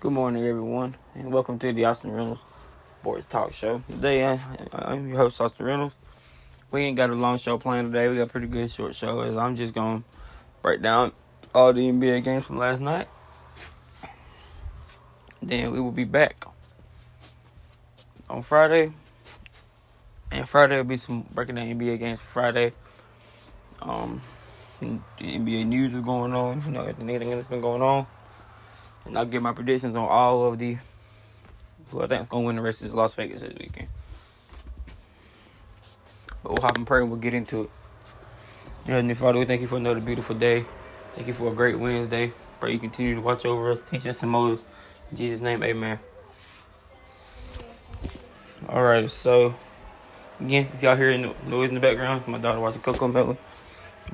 Good morning, everyone, and welcome to the Austin Reynolds Sports Talk Show. Today, I, I'm your host, Austin Reynolds. We ain't got a long show planned today. We got a pretty good short show, as I'm just going to break down all the NBA games from last night. Then we will be back on Friday. And Friday will be some breaking down NBA games for Friday. Um, the NBA news is going on, you know, anything that's been going on. And I'll give my predictions on all of the who I think is going to win the rest of Las Vegas this weekend. But we'll hop and pray and we'll get into it. Heavenly Father, we thank you for another beautiful day. Thank you for a great Wednesday. Pray you continue to watch over us, teach us and mold us. In Jesus' name, amen. Alright, so again, if y'all hear noise in the background, it's my daughter watching Coco Melon.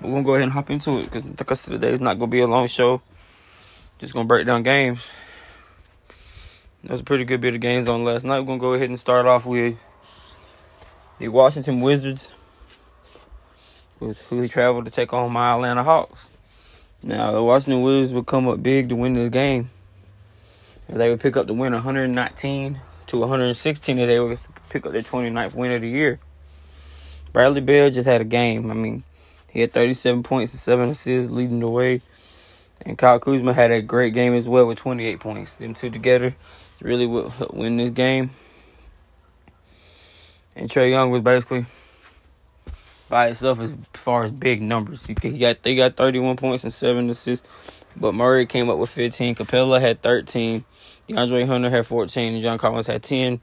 But we're gonna go ahead and hop into it because the rest of the day is not gonna be a long show. Just gonna break down games. There's a pretty good bit of games on last night. We're gonna go ahead and start off with the Washington Wizards, who traveled to take on my Atlanta Hawks. Now the Washington Wizards would come up big to win this game. As they would pick up the win 119 to 116 as they would pick up their 29th win of the year. Bradley Beal just had a game. I mean, he had 37 points and 7 assists leading the way. And Kyle Kuzma had a great game as well with 28 points. Them two together really would win this game. And Trae Young was basically by itself as far as big numbers. He got they got 31 points and seven assists, but Murray came up with 15. Capela had 13. DeAndre Hunter had 14, and John Collins had 10.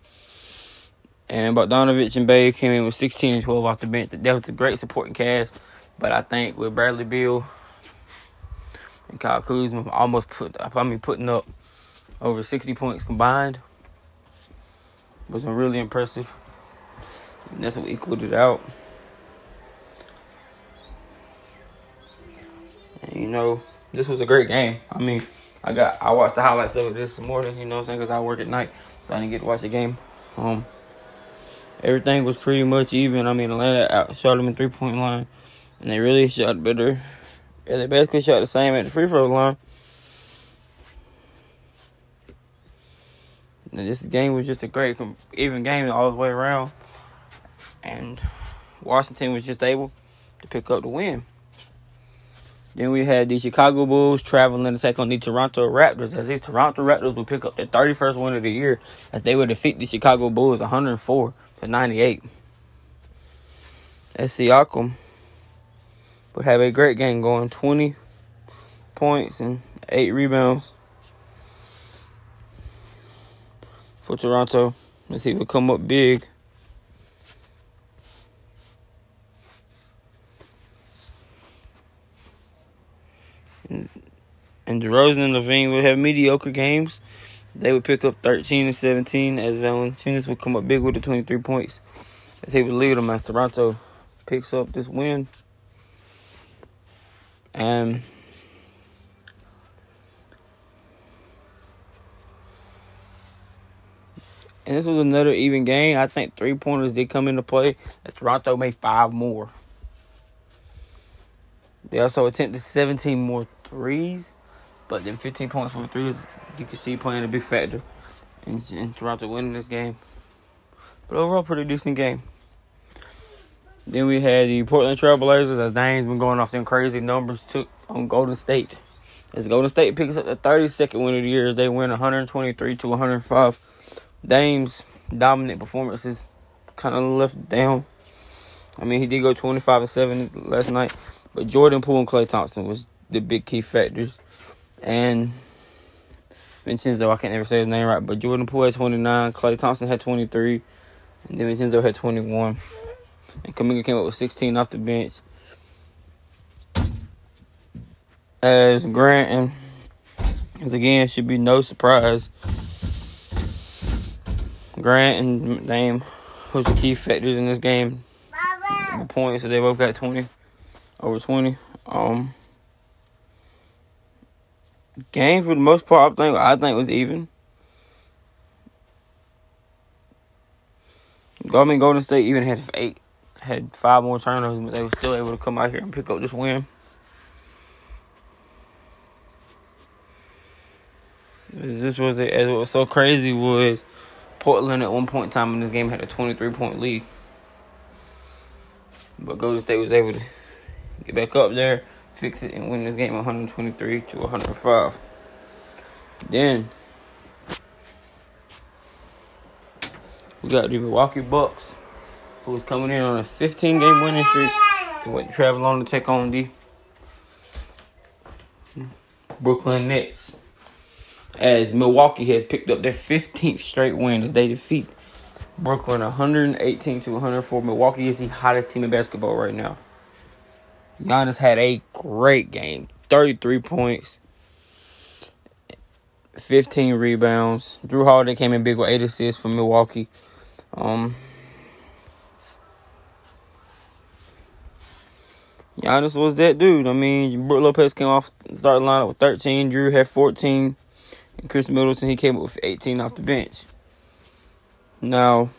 And Bogdanovich and Bey came in with 16 and 12 off the bench. That was a great supporting cast. But I think with Bradley Beal and Kyle Kuzma almost put I mean putting up over 60 points combined was really impressive. And that's what equaled it out. And you know, this was a great game. I mean, I got I watched the highlights of it this morning. You know what I'm saying? Because I work at night, so I didn't get to watch the game. Um, everything was pretty much even. I mean, Atlanta outshot them in three point line, and they really shot better. Yeah, they basically shot the same at the free throw line. And this game was just a great, even game all the way around. And Washington was just able to pick up the win. Then we had the Chicago Bulls traveling to take on the Toronto Raptors as these Toronto Raptors would pick up their 31st win of the year as they would defeat the Chicago Bulls 104 to 98. As Siakam would have a great game going 20 points and 8 rebounds for Toronto. Let's see if we come up big. and DeRozan and LaVine would have mediocre games. They would pick up 13 and 17 as Valanciunas would come up big with the 23 points as he would lead them as Toronto picks up this win. And and this was another even game. I think three pointers did come into play as Toronto made five more. They also attempted 17 more threes. But then 15 points from threes, you can see playing a big factor in, in Toronto winning this game. But overall, pretty decent game. Then we had the Portland Trailblazers as Dame's been going off them crazy numbers took on Golden State. As Golden State picks up the 32nd win of the year as they win 123 to 105. Dame's dominant performances kind of left down. I mean, he did go 25 and 7 last night, but Jordan Poole and Klay Thompson was the big key factors and Vincenzo, I can't ever say his name right, but Jordan Poole had 29, Klay Thompson had 23, and then Vincenzo had 21. And Kuminga came up with 16 off the bench. As Grant and as again should be no surprise. Grant and Dame was the key factors in this game. The points, so they both got 20, over 20. Um, game for the most part, I think I think was even. I mean, Golden State even had eight, had five more turnovers, but they were still able to come out here and pick up this win. This was it. What was so crazy was Portland at one point in time in this game had a 23 point lead. But Golden State was able to get back up there, fix it, and win this game 123 to 105. Then we got the Milwaukee Bucks, who was coming in on a 15 game winning streak to what travel on to take on the Brooklyn Nets. As Milwaukee has picked up their 15th straight win as they defeat Brooklyn 118 to 104. Milwaukee is the hottest team in basketball right now. Giannis had a great game 33 points, 15 rebounds. Jrue Holiday came in big with 8 assists for Milwaukee. Um, Giannis was that dude. I mean, Brook Lopez came off starting lineup with 13. Jrue had 14. And Khris Middleton, he came up with 18 off the bench. Now,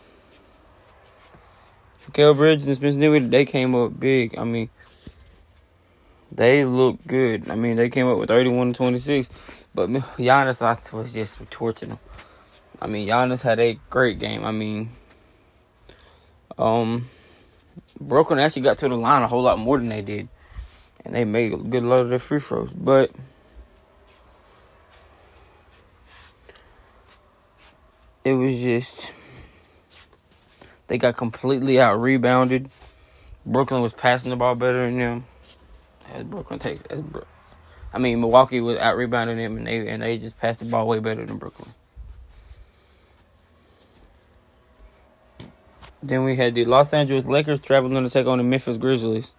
Mikal Bridges and Spencer Dinwiddie, they came up big. I mean, they looked good. I mean, they came up with 31 and 26. But Giannis, I was just torching them. I mean, Giannis had a great game. I mean, um, Brooklyn actually got to the line a whole lot more than they did. And they made a good lot of their free throws. But it was just they got completely out rebounded. Brooklyn was passing the ball better than them. As Brooklyn takes as Bro- I mean Milwaukee was out rebounding them and they and they just passed the ball way better than Brooklyn. Then we had the Los Angeles Lakers traveling to take on the Memphis Grizzlies.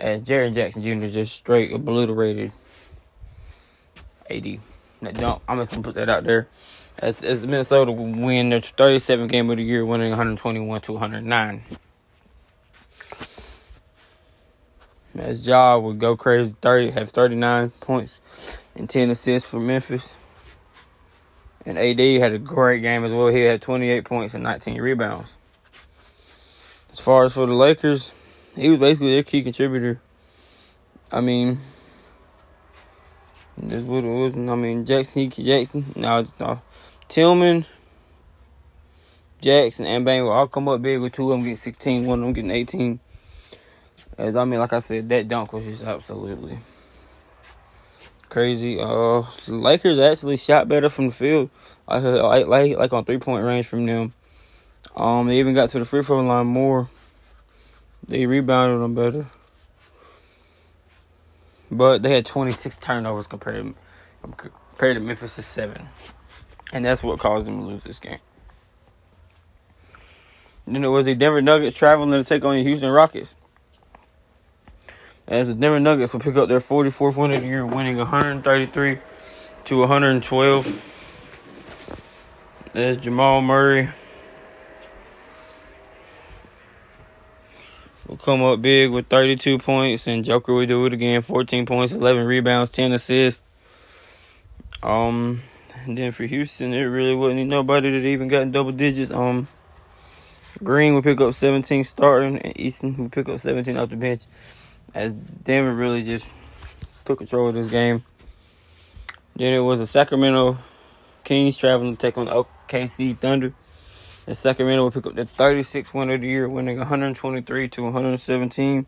As Jaren Jackson Jr. just straight obliterated AD. Jump, I'm just gonna put that out there. As, as Minnesota win their 37th game of the year, winning 121 to 109. As Ja would go crazy, 30 have 39 points and 10 assists for Memphis. And AD had a great game as well. He had 28 points and 19 rebounds. As far as for the Lakers, he was basically their key contributor. I mean, this what it was. I mean, Jackson, Jackson, no, no, Tillman, Jackson, and Bane will all come up big with two of them getting 16, one of them getting 18. As I mean, like I said, that dunk was just absolutely crazy. Uh, Lakers actually shot better from the field, like like like on three point range from them. Um, they even got to the free throw line more. They rebounded them better, but they had 26 turnovers compared compared to Memphis' seven, and that's what caused them to lose this game. Then it was the Denver Nuggets traveling to take on the Houston Rockets as the Denver Nuggets will pick up their 44th win of the year, winning 133 to 112. As Jamal Murray will come up big with 32 points, and Joker will do it again 14 points, 11 rebounds, 10 assists. Um, and then for Houston, it really wasn't nobody that even got double digits. Um, Green will pick up 17 starting, and Eason will pick up 17 off the bench as Denver really just took control of this game. Then it was the Sacramento Kings traveling to take on the OKC Thunder. And Sacramento will pick up the 36th win of the year, winning 123 to 117.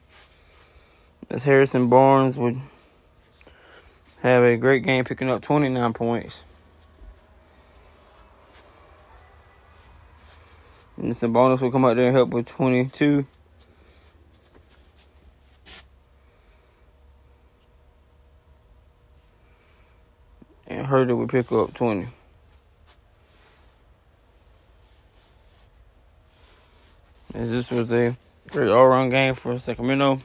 As Harrison Barnes would have a great game, picking up 29 points. And Sabonis will come out there and help with 22. And Huerter would pick up 20. As this was a great all around game for Sacramento.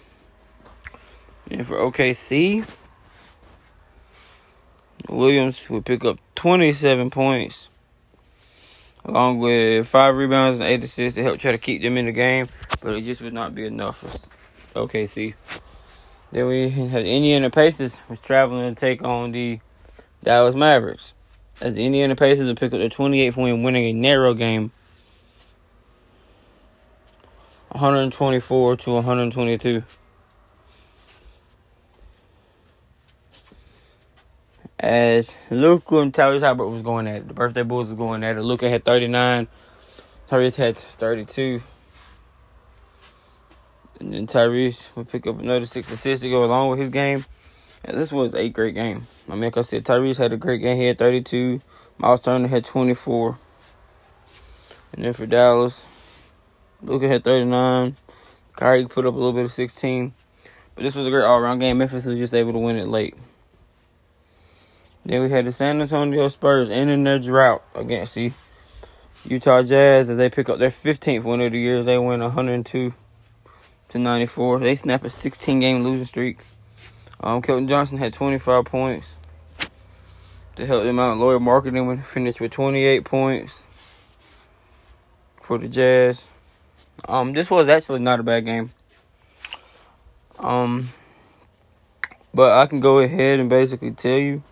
And for OKC, Williams would pick up 27 points, along with five rebounds and eight assists to help try to keep them in the game, but it just would not be enough for OKC. Then we had Indiana Pacers was traveling to take on the Dallas Mavericks. As the Indiana Pacers pick up their 28th win, winning a narrow game 124 to 122. as Luka and Tyrese Haliburton was going at it. The birthday boys was going at it. Luka had 39. Tyrese had 32. And then Tyrese would pick up another six assists to go along with his game. And this was a great game. I mean, like I said, Tyrese had a great game. He had 32. Miles Turner had 24. And then for Dallas, Luka had 39. Kyrie put up a little bit of 16. But this was a great all around game. Memphis was just able to win it late. Then we had the San Antonio Spurs ending their drought against the Utah Jazz as they pick up their 15th win of the year. They win 102 to 94. They snap a 16 game losing streak. Um, Keldon Johnson had 25 points to help them out. Lauri Markkanen finished with 28 points for the Jazz. Um, this was actually not a bad game. Um, but I can go ahead and basically tell you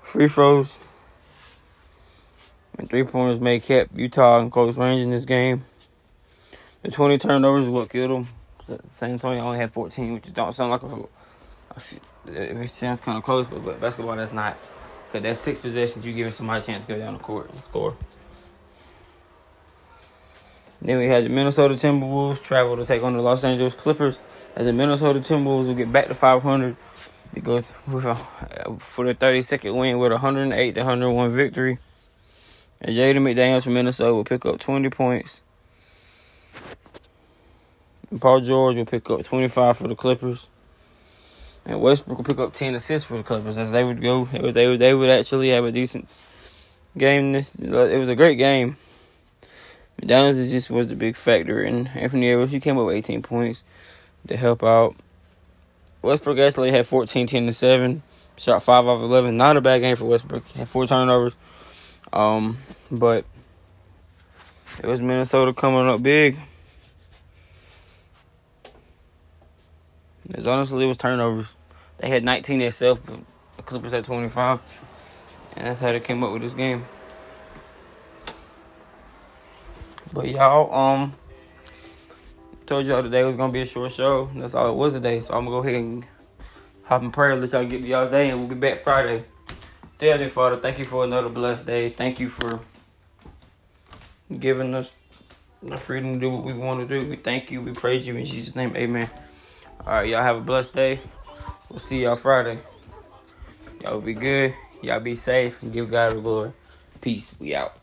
free throws and three pointers may kept Utah in close range in this game. The 20 turnovers is what killed them. San Antonio only had 14, which don't sound like a. it sounds kind of close, but, but basketball that's not. Because that's six possessions, you giving somebody a chance to go down the court and score. Then we had the Minnesota Timberwolves travel to take on the Los Angeles Clippers. As the Minnesota Timberwolves will get back to 500 to go for the 32nd win with a 108 to 101 victory. And Jaden McDaniels from Minnesota will pick up 20 points. And Paul George will pick up 25 for the Clippers. And Westbrook will pick up 10 assists for the Clippers as they would go. They would, they would actually have a decent game. This It was a great game. McDaniels just was the big factor. And Anthony Edwards, he came up with 18 points to help out. Westbrook actually had 14, 10, and 7. Shot 5 off 11. Not a bad game for Westbrook. Had four turnovers. Um, but it was Minnesota coming up big. It's honestly it was turnovers. They had 19 themselves, but the Clippers had 25, and that's how they came up with this game. But y'all, um, told y'all today was gonna be a short show. That's all it was today. So I'm gonna go ahead and hop in prayer, let y'all get y'all day, and we'll be back Friday. Dear Heavenly Father, thank you for another blessed day. Thank you for giving us the freedom to do what we want to do. We thank you. We praise you in Jesus' name. Amen. All right, y'all have a blessed day. We'll see y'all Friday. Y'all be good. Y'all be safe and give God the glory. Peace. We out.